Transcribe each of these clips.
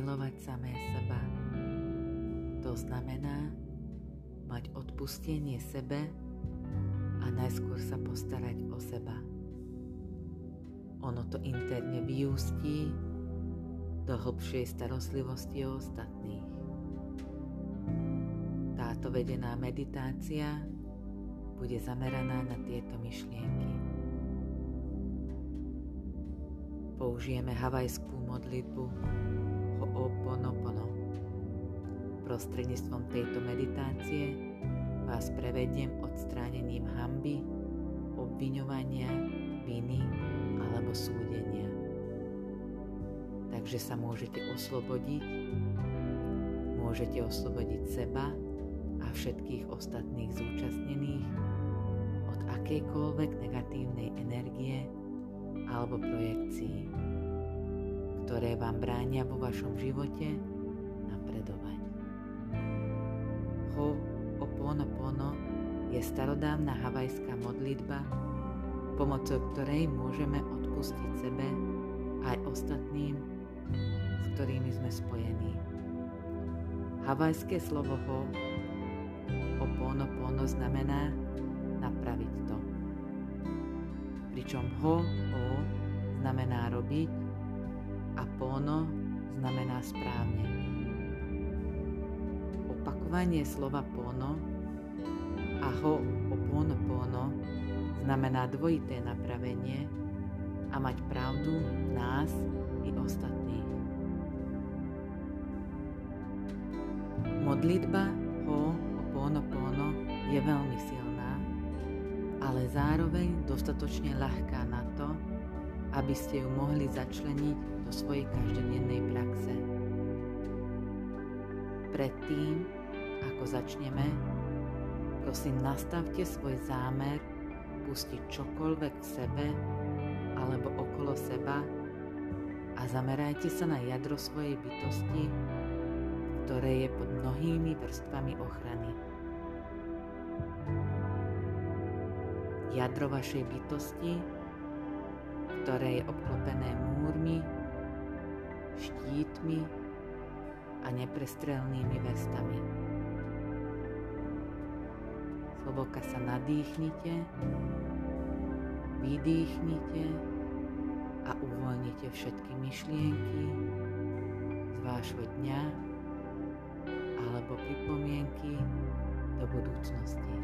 milovať samé seba. To znamená mať odpustenie sebe a najskôr sa postarať o seba. Ono to interne vyústí do hlbšej starostlivosti o ostatných. Táto vedená meditácia bude zameraná na tieto myšlienky. Použijeme havajskú modlitbu Ho'oponopono. Prostredníctvom tejto meditácie vás prevediem odstránením hamby, obviňovania, viny alebo súdenia. Takže sa môžete oslobodiť, môžete oslobodiť seba a všetkých ostatných zúčastnených od akejkoľvek negatívnej energie, alebo projekcií, ktoré vám bránia vo vašom živote napredovať. Ho Oponopono je starodávna havajská modlitba, pomocou ktorej môžeme odpustiť sebe aj ostatným, s ktorými sme spojení. Havajské slovo ho Oponopono znamená napraviť to. Pričom ho, o znamená robiť pono znamená správne. Opakovanie slova pono a ho opono pono znamená dvojité napravenie a mať pravdu nás i ostatných. Modlitba ho opono pono je veľmi silná, ale zároveň dostatočne ľahká na to, aby ste ju mohli začleniť do svojej každodennej praxe. Predtým, ako začneme, prosím nastavte svoj zámer pustiť čokoľvek v sebe alebo okolo seba a zamerajte sa na jadro svojej bytosti, ktoré je pod mnohými vrstvami ochrany. Jadro vašej bytosti ktoré je obklopené múrmi, štítmi a neprestrelnými vestami. Sloboka sa nadýchnite, vydýchnite a uvoľnite všetky myšlienky z vášho dňa alebo pripomienky do budúcnosti.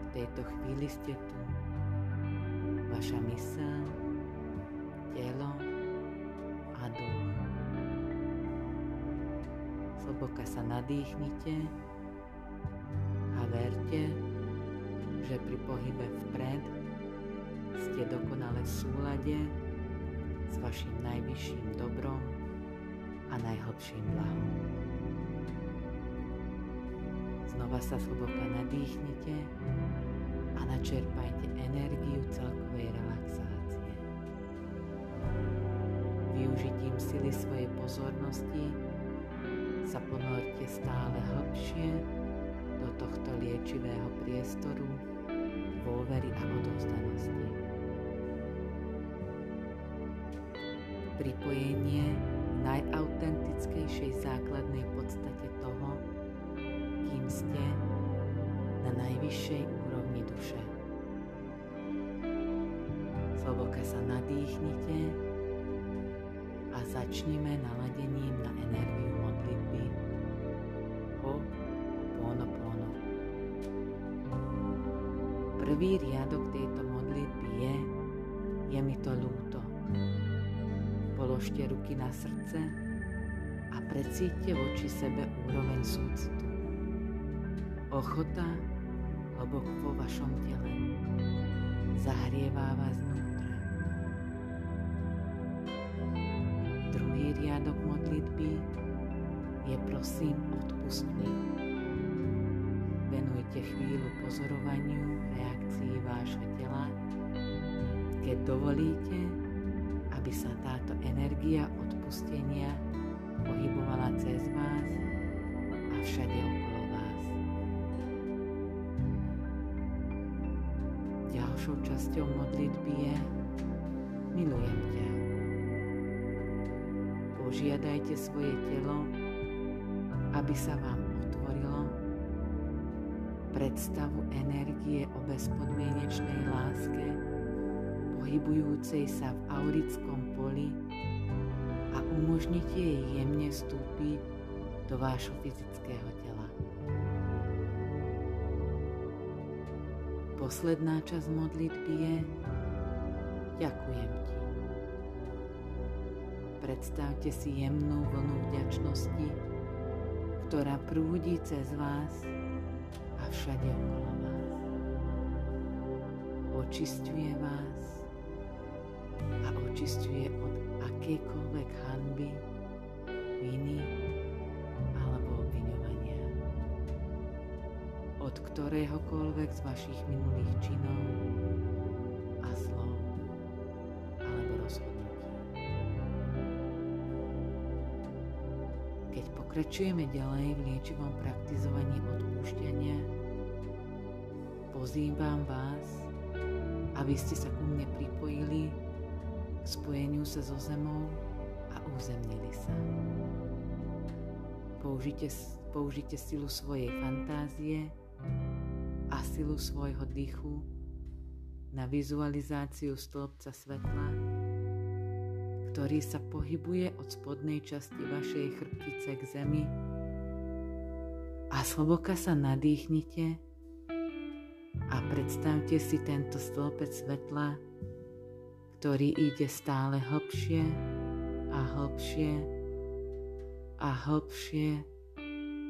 V tejto chvíli ste tu vaša mysel, telo a duch. Slboka sa nadýchnite a verte, že pri pohybe vpred ste dokonale v súlade s vašim najvyšším dobrom a najhlbším blahom. Znova sa slboka nadýchnite a načerpajte energiu celkovej relaxácie. Využitím sily svojej pozornosti sa ponorte stále hlbšie do tohto liečivého priestoru dôvery a odovzdanosti. Pripojenie k najautentickejšej základnej podstate toho, kým ste na najvyššej úrovni duše. Zhlboka sa nadýchnite a začneme naladením na energiu modlitby Ho Pono Pono. Prvý riadok tejto modlitby je Je mi to ľúto. Položte ruky na srdce a precíťte voči sebe úroveň súcitu. Ochota hlboko vo vašom tele zahrievá vás vnútra. Modlitby je prosím odpust mi. Venujte chvíľu pozorovaniu reakcií vášho tela, keď dovolíte, aby sa táto energia odpustenia pohybovala cez vás a všade okolo. ďalšou časťou modlitby je Milujem ťa. Požiadajte svoje telo, aby sa vám otvorilo predstavu energie o bezpodmienečnej láske, pohybujúcej sa v aurickom poli a umožnite jej jemne vstúpiť do vášho fyzického tela. Posledná časť modlitby je Ďakujem ti. Predstavte si jemnú vlnu vďačnosti, ktorá prúdi cez vás a všade okolo vás. Očistuje vás a očistuje od akejkoľvek hanby, viny alebo obviňovania. Od ktoréhokoľvek z vašich minulých činov pokračujeme ďalej v liečivom praktizovaní odpúšťania, pozývam vás, aby ste sa ku mne pripojili k spojeniu sa so zemou a uzemnili sa. Použite, použite silu svojej fantázie a silu svojho dychu na vizualizáciu stĺpca svetla, ktorý sa pohybuje od spodnej časti vašej chrbtice k zemi a sloboka sa nadýchnite a predstavte si tento stĺpec svetla, ktorý ide stále hlbšie a hlbšie a hlbšie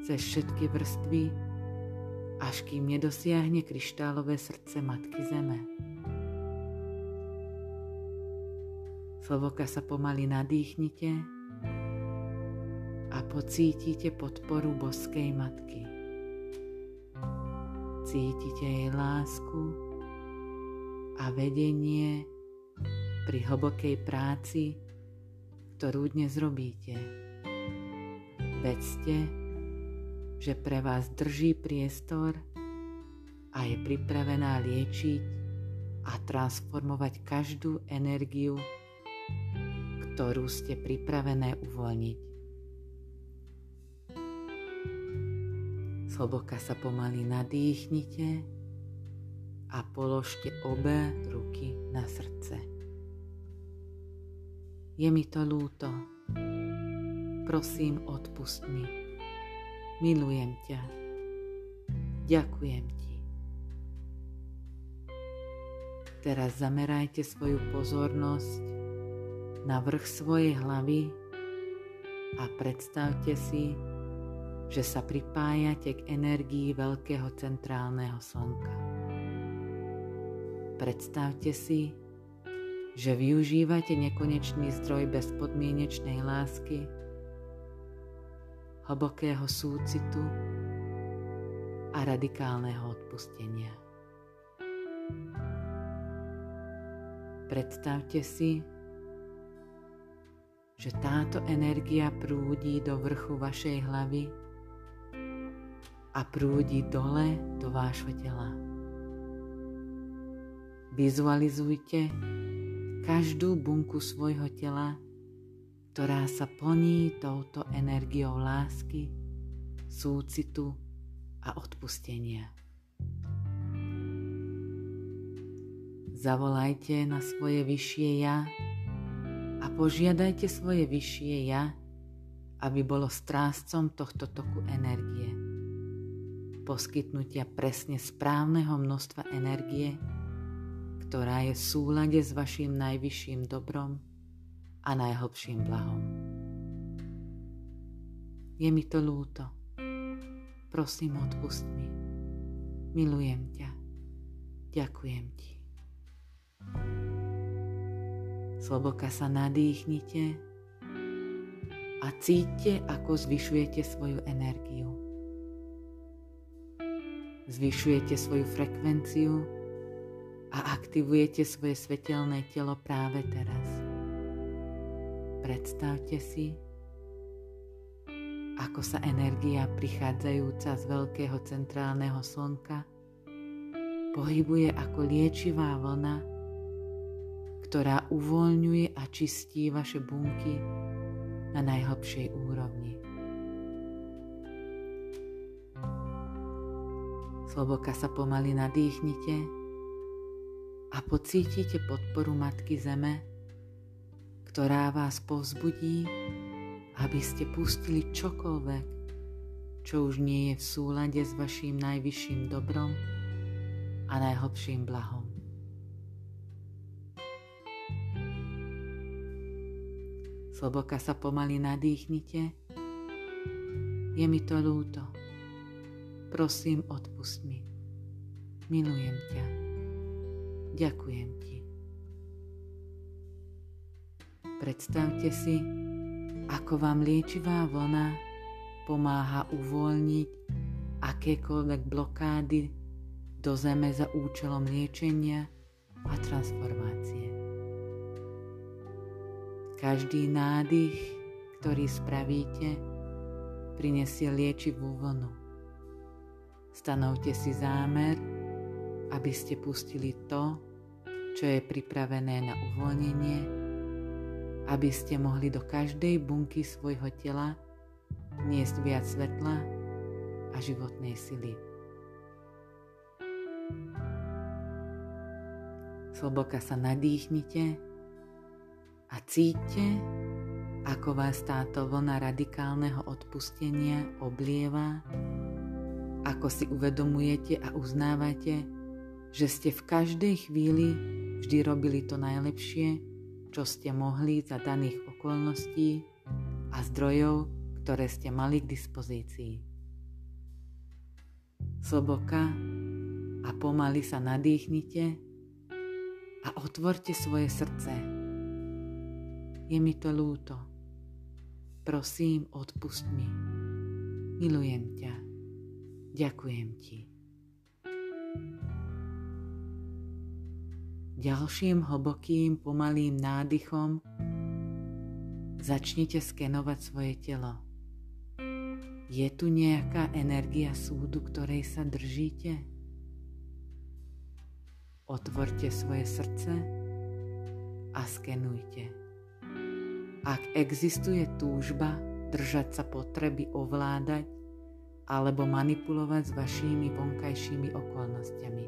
cez všetky vrstvy, až kým nedosiahne kryštálové srdce Matky Zeme. Slovoka sa pomaly nadýchnite a pocítite podporu boskej matky. Cítite jej lásku a vedenie pri hlbokej práci, ktorú dnes robíte. Vedzte, že pre vás drží priestor a je pripravená liečiť a transformovať každú energiu, ktorú ste pripravené uvoľniť. Sloboka sa pomaly nadýchnite a položte obe ruky na srdce. Je mi to lúto. Prosím, odpust mi. Milujem ťa. Ďakujem ti. Teraz zamerajte svoju pozornosť na vrch svojej hlavy a predstavte si, že sa pripájate k energii veľkého centrálneho slnka. Predstavte si, že využívate nekonečný zdroj bezpodmienečnej lásky, hlbokého súcitu a radikálneho odpustenia. Predstavte si, že táto energia prúdi do vrchu vašej hlavy a prúdi dole do vášho tela. Vizualizujte každú bunku svojho tela, ktorá sa plní touto energiou lásky, súcitu a odpustenia. Zavolajte na svoje vyššie ja, a požiadajte svoje vyššie ja, aby bolo strážcom tohto toku energie. Poskytnutia presne správneho množstva energie, ktorá je v súlade s vašim najvyšším dobrom a najhlbším blahom. Je mi to lúto. Prosím, odpust mi. Milujem ťa. Ďakujem ti. Sloboka sa nadýchnite a cíťte, ako zvyšujete svoju energiu. Zvyšujete svoju frekvenciu a aktivujete svoje svetelné telo práve teraz. Predstavte si, ako sa energia prichádzajúca z veľkého centrálneho slnka pohybuje ako liečivá vlna ktorá uvoľňuje a čistí vaše bunky na najhlbšej úrovni. Sloboka sa pomaly nadýchnite a pocítite podporu Matky Zeme, ktorá vás povzbudí, aby ste pustili čokoľvek, čo už nie je v súlade s vašim najvyšším dobrom a najhlbším blahom. Sloboka sa pomaly nadýchnite. Je mi to ľúto. Prosím, odpust mi. Milujem ťa. Ďakujem ti. Predstavte si, ako vám liečivá vlna pomáha uvoľniť akékoľvek blokády do zeme za účelom liečenia a transformácie. Každý nádych, ktorý spravíte, prinesie liečivú vlnu. Stanovte si zámer, aby ste pustili to, čo je pripravené na uvoľnenie, aby ste mohli do každej bunky svojho tela niesť viac svetla a životnej sily. Sloboka sa nadýchnite a cíťte, ako vás táto vlna radikálneho odpustenia oblieva, ako si uvedomujete a uznávate, že ste v každej chvíli vždy robili to najlepšie, čo ste mohli za daných okolností a zdrojov, ktoré ste mali k dispozícii. Sloboka a pomaly sa nadýchnite a otvorte svoje srdce je mi to ľúto. Prosím, odpust mi. Milujem ťa. Ďakujem ti. Ďalším hlbokým, pomalým nádychom začnite skenovať svoje telo. Je tu nejaká energia súdu, ktorej sa držíte? Otvorte svoje srdce a skenujte. Ak existuje túžba držať sa potreby ovládať alebo manipulovať s vašimi vonkajšími okolnostiami.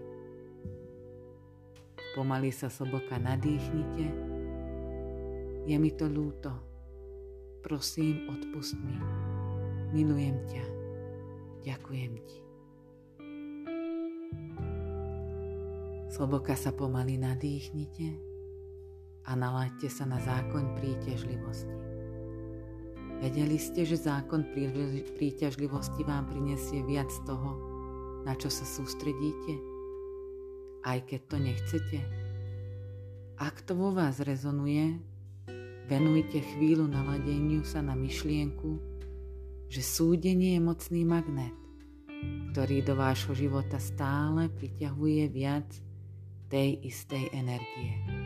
Pomaly sa soboka nadýchnite. Je mi to ľúto. Prosím, odpust mi. Milujem ťa. Ďakujem ti. Sloboka sa pomaly nadýchnite a nalaďte sa na zákon príťažlivosti. Vedeli ste, že zákon príťažlivosti vám prinesie viac toho, na čo sa sústredíte, aj keď to nechcete? Ak to vo vás rezonuje, venujte chvíľu naladeniu sa na myšlienku, že súdenie je mocný magnet, ktorý do vášho života stále priťahuje viac tej istej energie.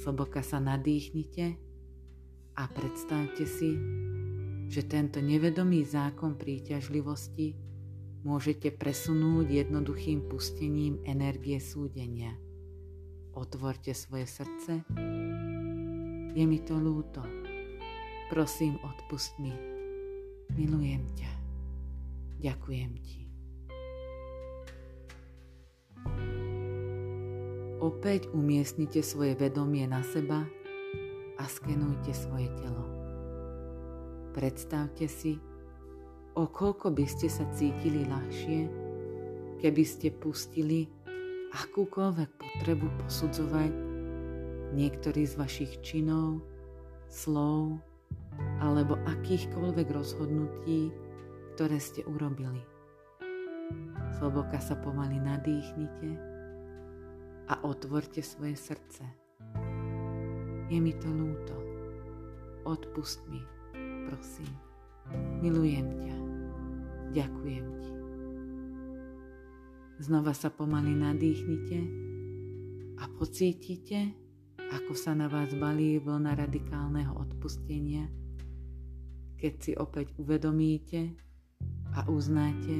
Slboka sa nadýchnite a predstavte si, že tento nevedomý zákon príťažlivosti môžete presunúť jednoduchým pustením energie súdenia. Otvorte svoje srdce. Je mi to ľúto. Prosím, odpust mi. Milujem ťa. Ďakujem ti. Opäť umiestnite svoje vedomie na seba a skenujte svoje telo. Predstavte si, o koľko by ste sa cítili ľahšie, keby ste pustili akúkoľvek potrebu posudzovať niektorý z vašich činov, slov alebo akýchkoľvek rozhodnutí, ktoré ste urobili. Sloboka sa pomaly nadýchnite a otvorte svoje srdce. Je mi to ľúto. Odpust mi, prosím. Milujem ťa. Ďakujem ti. Znova sa pomaly nadýchnite a pocítite, ako sa na vás balí vlna radikálneho odpustenia, keď si opäť uvedomíte a uznáte,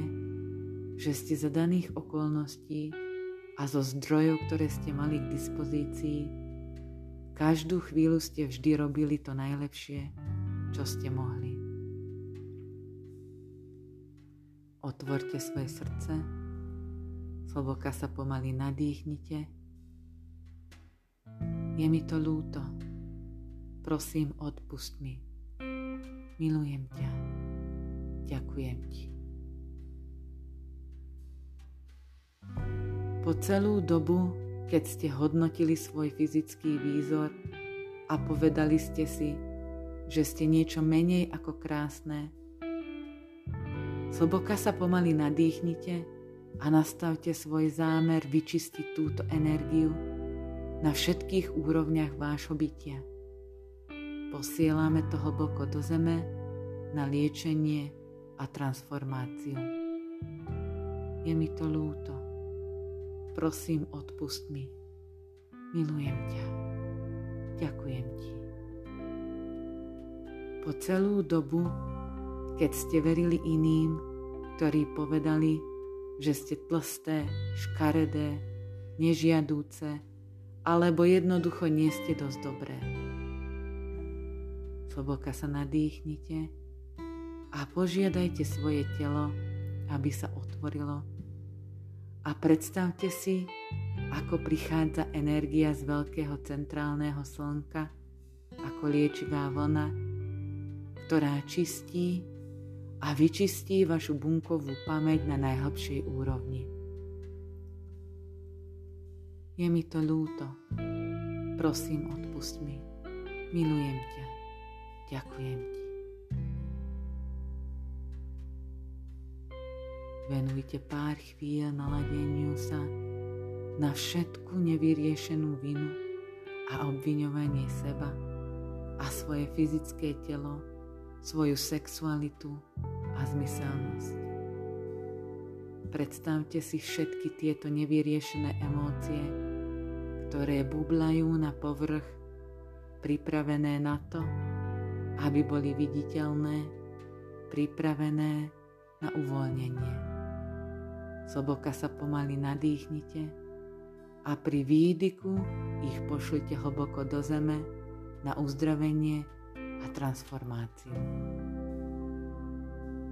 že ste za daných okolností a zo zdrojov, ktoré ste mali k dispozícii, každú chvíľu ste vždy robili to najlepšie, čo ste mohli. Otvorte svoje srdce, sloboka sa pomaly nadýchnite. Je mi to ľúto, prosím odpust mi. Milujem ťa, ďakujem ti. Po celú dobu, keď ste hodnotili svoj fyzický výzor a povedali ste si, že ste niečo menej ako krásne, Sloboka sa pomaly nadýchnite a nastavte svoj zámer vyčistiť túto energiu na všetkých úrovniach vášho bytia. Posielame to hlboko do zeme na liečenie a transformáciu. Je mi to ľúto. Prosím, odpust mi. Milujem ťa. Ďakujem ti. Po celú dobu keď ste verili iným, ktorí povedali, že ste tlsté, škaredé, nežiadúce, alebo jednoducho nie ste dosť dobré. Sloboka sa nadýchnite a požiadajte svoje telo, aby sa otvorilo a predstavte si, ako prichádza energia z veľkého centrálneho slnka, ako liečivá vlna, ktorá čistí a vyčistí vašu bunkovú pamäť na najhlbšej úrovni. Je mi to ľúto. Prosím, odpust mi. Milujem ťa. Ďakujem ti. Venujte pár chvíľ naladeniu sa na všetku nevyriešenú vinu a obviňovanie seba a svoje fyzické telo svoju sexualitu a zmyselnosť. Predstavte si všetky tieto nevyriešené emócie, ktoré bublajú na povrch, pripravené na to, aby boli viditeľné, pripravené na uvoľnenie. Soboka sa pomaly nadýchnite a pri výdyku ich pošlite hlboko do zeme na uzdravenie a transformáciu.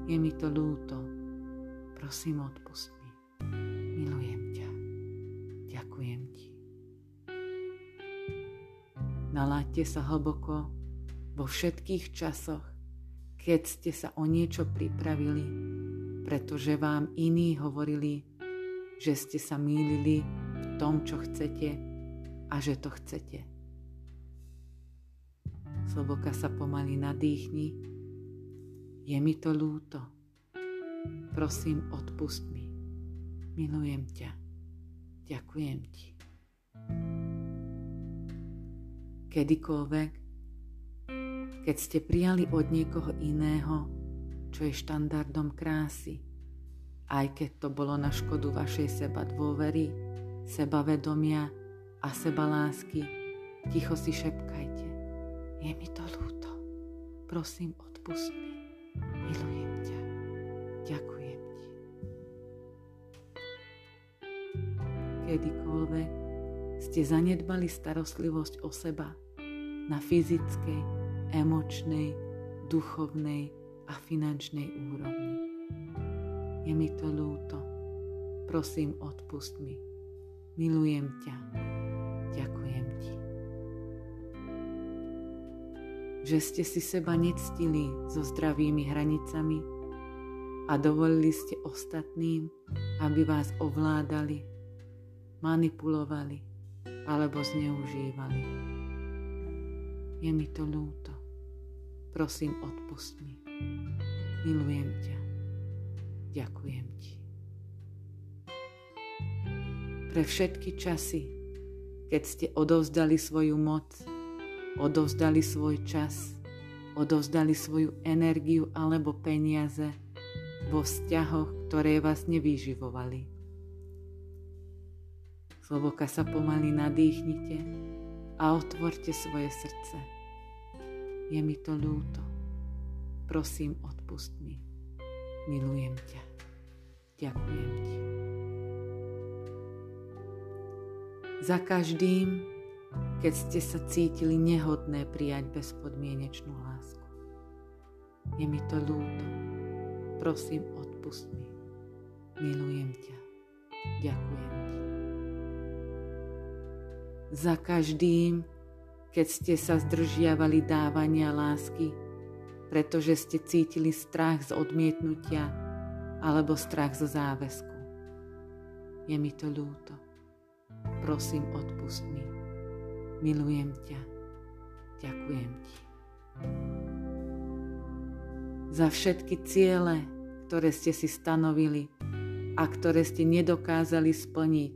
Je mi to ľúto. Prosím, odpust mi. Milujem ťa. Ďakujem ti. Naláďte sa hlboko vo všetkých časoch, keď ste sa o niečo pripravili, pretože vám iní hovorili, že ste sa mýlili v tom, čo chcete a že to chcete. Sloboka sa pomaly nadýchni. Je mi to ľúto. Prosím, odpust mi. Milujem ťa. Ďakujem ti. Kedykoľvek, keď ste prijali od niekoho iného, čo je štandardom krásy, aj keď to bolo na škodu vašej seba dôvery, sebavedomia a seba lásky, ticho si šepkajte. Je mi to ľúto. Prosím, odpust mi. Milujem ťa. Ďakujem ti. Kedykoľvek ste zanedbali starostlivosť o seba na fyzickej, emočnej, duchovnej a finančnej úrovni. Je mi to ľúto. Prosím, odpust mi. Milujem ťa. Ďakujem ti že ste si seba nectili so zdravými hranicami a dovolili ste ostatným, aby vás ovládali, manipulovali alebo zneužívali. Je mi to ľúto. Prosím, odpust mi. Milujem ťa. Ďakujem ti. Pre všetky časy, keď ste odovzdali svoju moc, odovzdali svoj čas, odovzdali svoju energiu alebo peniaze vo vzťahoch, ktoré vás nevyživovali. Slovoka sa pomaly nadýchnite a otvorte svoje srdce. Je mi to ľúto. Prosím, odpust mi. Milujem ťa. Ďakujem ti. Za každým, keď ste sa cítili nehodné prijať bezpodmienečnú lásku. Je mi to ľúto. Prosím, odpust mi. Milujem ťa. Ďakujem ti. Za každým, keď ste sa zdržiavali dávania lásky, pretože ste cítili strach z odmietnutia alebo strach zo záväzku. Je mi to ľúto. Prosím, odpust mi. Milujem ťa. Ďakujem ti. Za všetky ciele, ktoré ste si stanovili a ktoré ste nedokázali splniť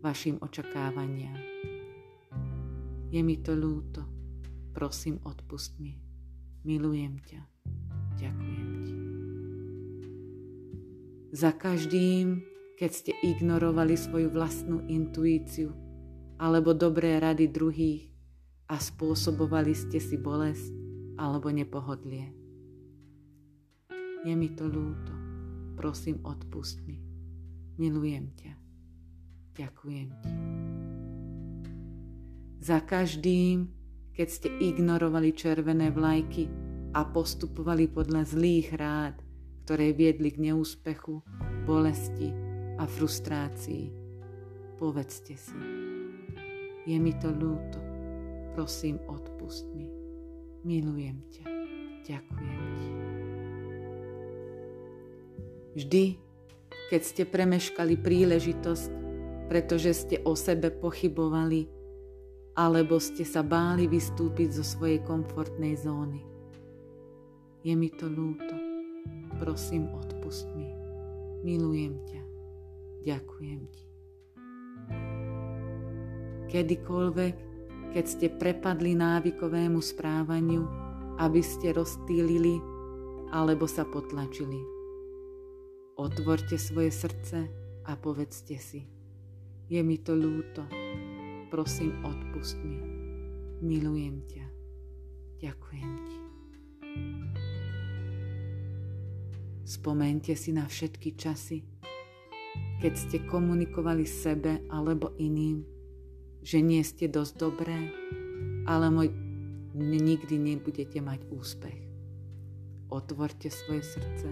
vašim očakávaniam. Je mi to ľúto. Prosím, odpust mi. Milujem ťa. Ďakujem ti. Za každým, keď ste ignorovali svoju vlastnú intuíciu alebo dobré rady druhých a spôsobovali ste si bolesť alebo nepohodlie. Je mi to ľúto. Prosím, odpust mi. Milujem ťa. Ďakujem ti. Za každým, keď ste ignorovali červené vlajky a postupovali podľa zlých rád, ktoré viedli k neúspechu, bolesti a frustrácii. Povedzte si, je mi to ľúto, prosím odpust mi, milujem ťa, ďakujem ti. Vždy, keď ste premeškali príležitosť, pretože ste o sebe pochybovali, alebo ste sa báli vystúpiť zo svojej komfortnej zóny. Je mi to ľúto. Prosím, odpust mi. Milujem ťa. Ďakujem ti. Kedykoľvek, keď ste prepadli návykovému správaniu, aby ste rozstýlili alebo sa potlačili. Otvorte svoje srdce a povedzte si, je mi to ľúto, prosím, odpust mi. Milujem ťa. Ďakujem ti. Spomente si na všetky časy, keď ste komunikovali sebe alebo iným, že nie ste dosť dobré, ale môj, nikdy nebudete mať úspech. Otvorte svoje srdce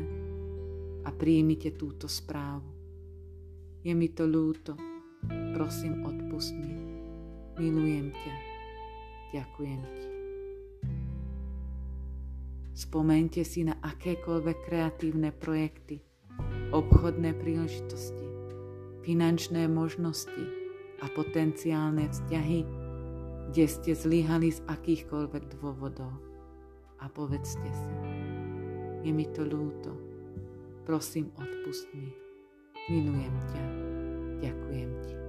a príjmite túto správu. Je mi to ľúto, prosím, odpust mi. Milujem ťa. Ďakujem ti. Spomente si na akékoľvek kreatívne projekty, obchodné príležitosti, finančné možnosti a potenciálne vzťahy, kde ste zlyhali z akýchkoľvek dôvodov. A povedzte si, je mi to ľúto, prosím odpust mi, milujem ťa, ďakujem ti.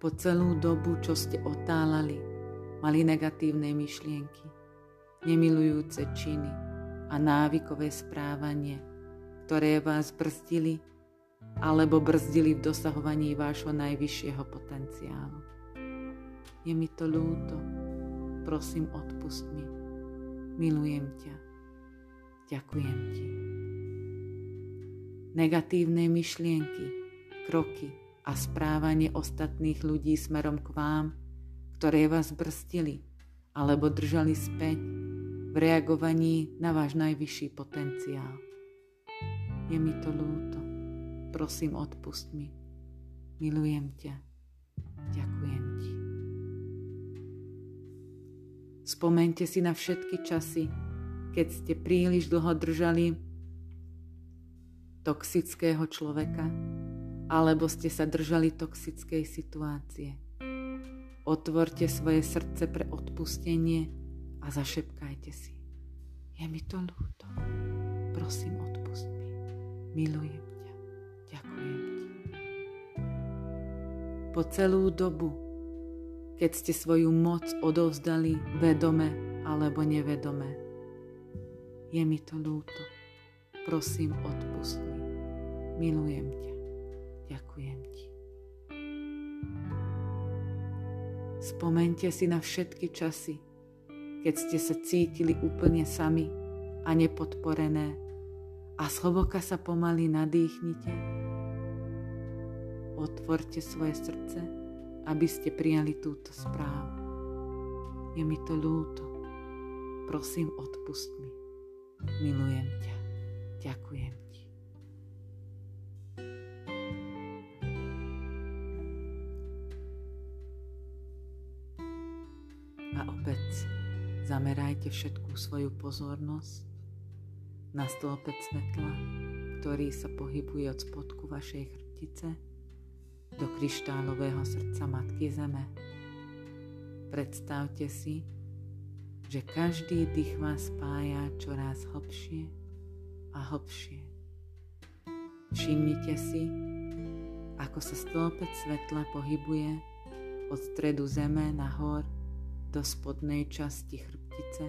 Po celú dobu, čo ste otálali, mali negatívne myšlienky, nemilujúce činy a návykové správanie, ktoré vás brzdili alebo brzdili v dosahovaní vášho najvyššieho potenciálu. Je mi to ľúto, prosím odpust mi, milujem ťa, ďakujem ti. Negatívne myšlienky, kroky, a správanie ostatných ľudí smerom k vám, ktoré vás brstili alebo držali späť v reagovaní na váš najvyšší potenciál. Je mi to ľúto. Prosím, odpust mi. Milujem ťa. Ďakujem ti. Spomente si na všetky časy, keď ste príliš dlho držali toxického človeka, alebo ste sa držali toxickej situácie. Otvorte svoje srdce pre odpustenie a zašepkajte si. Je mi to ľúto. Prosím, odpust mi. Milujem ťa. Ďakujem ti. Po celú dobu, keď ste svoju moc odovzdali vedome alebo nevedome, je mi to ľúto. Prosím, odpust mi. Milujem ťa. Ďakujem ti. Spomente si na všetky časy, keď ste sa cítili úplne sami a nepodporené a zhlboka sa pomaly nadýchnite. Otvorte svoje srdce aby ste prijali túto správu. Je mi to ľúto. Prosím, odpust mi. Milujem ťa. Ďakujem opäť zamerajte všetkú svoju pozornosť na stĺpec svetla, ktorý sa pohybuje od spodku vašej chrbtice do kryštálového srdca Matky Zeme. Predstavte si, že každý dých vás spája čoraz hlbšie a hlbšie. Všimnite si, ako sa stĺpec svetla pohybuje od stredu zeme nahor do spodnej časti chrbtice.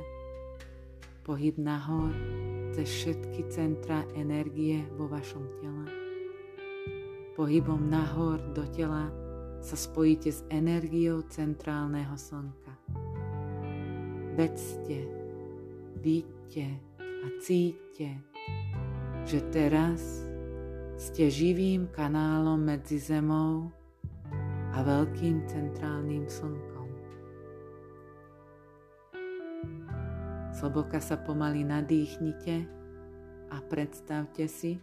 Pohyb nahor cez všetky centra energie vo vašom tele Pohybom nahor do tela sa spojíte s energiou centrálneho slnka. Vedzte, vidíte a cíte, že teraz ste živým kanálom medzi zemou a veľkým centrálnym slnkom. Sloboka sa pomaly nadýchnite a predstavte si,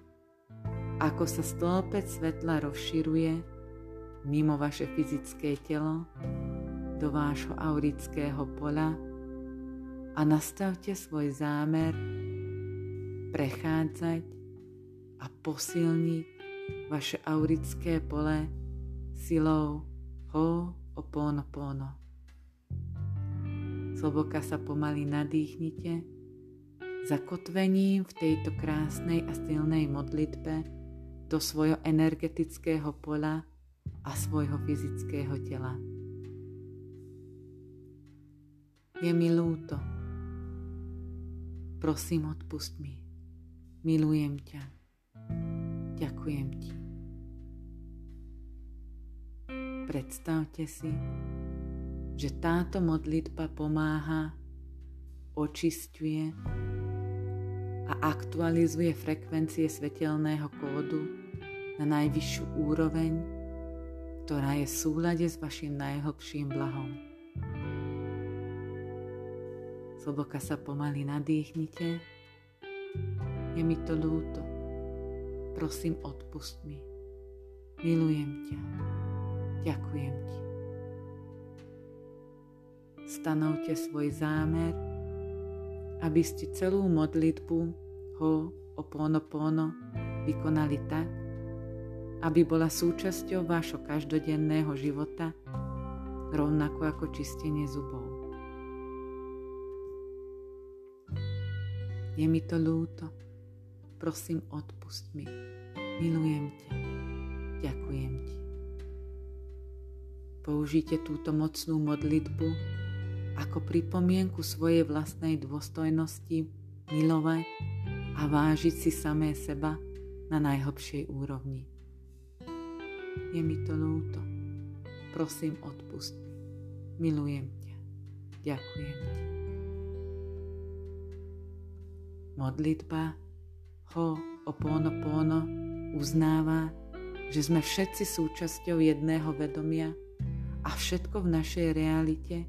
ako sa stĺpec svetla rozširuje mimo vaše fyzické telo do vášho aurického pola a nastavte svoj zámer prechádzať a posilniť vaše aurické pole silou ho oponopono. Sloboka sa pomaly nadýchnite zakotvením v tejto krásnej a silnej modlitbe do svojho energetického pola a svojho fyzického tela. Je mi ľúto. Prosím, odpust mi. Milujem ťa. Ďakujem ti. Predstavte si, že táto modlitba pomáha, očistuje a aktualizuje frekvencie svetelného kódu na najvyššiu úroveň, ktorá je v súlade s vašim najhlbším blahom. Zloboka sa pomaly nadýchnite. Je mi to ľúto. Prosím, odpust mi. Milujem ťa. Ďakujem ti. Stanovte svoj zámer aby ste celú modlitbu ho oponopono vykonali tak, aby bola súčasťou vášho každodenného života, rovnako ako čistenie zubov. Je mi to ľúto, prosím odpust mi, milujem ťa, ďakujem ti. Použite túto mocnú modlitbu ako pripomienku svojej vlastnej dôstojnosti milovať a vážiť si samé seba na najhlbšej úrovni. Je mi to ľúto. Prosím, odpust mi. Milujem ťa. Ďakujem ti. Modlitba Ho Oponopono uznáva, že sme všetci súčasťou jedného vedomia a všetko v našej realite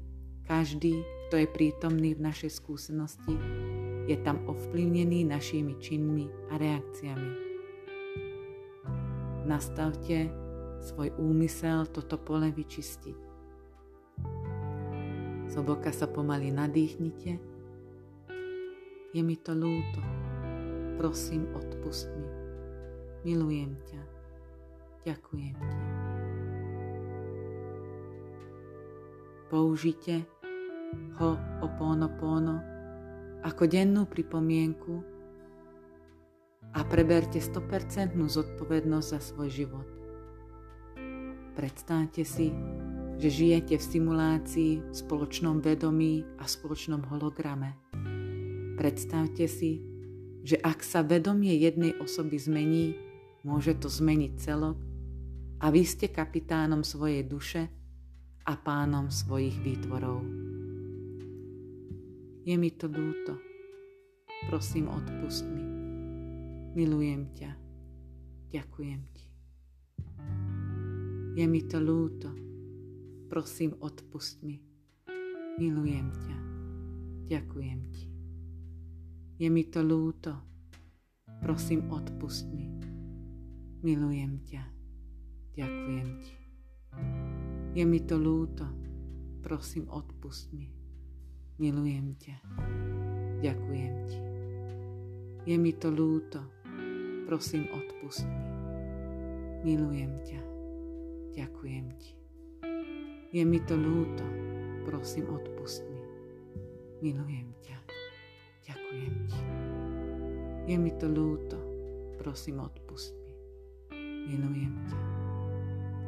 každý, kto je prítomný v našej skúsenosti, je tam ovplyvnený našimi činmi a reakciami. Nastavte svoj úmysel toto pole vyčistiť. Zhlboka sa pomaly nadýchnite. Je mi to ľúto. Prosím, odpust mi. Milujem ťa. Ďakujem ti. Použite ho oponopono ako dennú pripomienku a preberte 100% zodpovednosť za svoj život. Predstavte si, že žijete v simulácii, v spoločnom vedomí a v spoločnom holograme. Predstavte si, že ak sa vedomie jednej osoby zmení, môže to zmeniť celok a vy ste kapitánom svojej duše a pánom svojich výtvorov. Je mi to ľúto. Prosím, odpust mi. Milujem ťa. Ďakujem ti. Je mi to ľúto. prosím odpust mi. Milujem ťa. Ďakujem ti. Je mi to ľúto. Prosím odpust mi. Milujem ťa. Ďakujem ti. Je mi to ľúto. Prosím odpust mi. Milujem ťa. Ďakujem ti. Je mi to ľúto. Prosím odpust mi. Milujem ťa. Ďakujem ti. Je mi to ľúto, prosím odpust mi. Milujem ťa. Ďakujem ti. Je mi to ľúto, prosím odpust mi. Milujem ťa.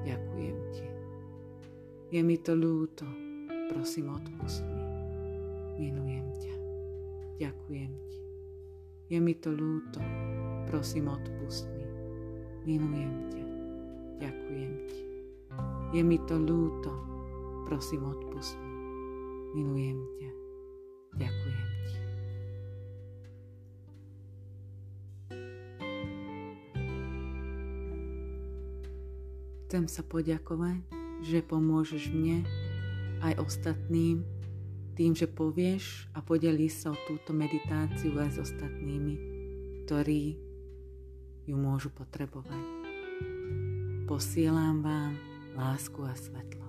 Ďakujem ti. Je mi to ľúto, prosím odpust mi. Milujem ťa. Ďakujem ti. Je mi to ľúto, prosím odpust mi. Milujem ťa. Ďakujem ti. Je mi to ľúto, Prosím, odpust mi. Milujem ťa. Ďakujem ti. Chcem sa poďakovať, že pomôžeš mne aj ostatným tým, že povieš a podelí sa o túto meditáciu aj s ostatnými, ktorí ju môžu potrebovať. Posielam vám lásku a svetlo.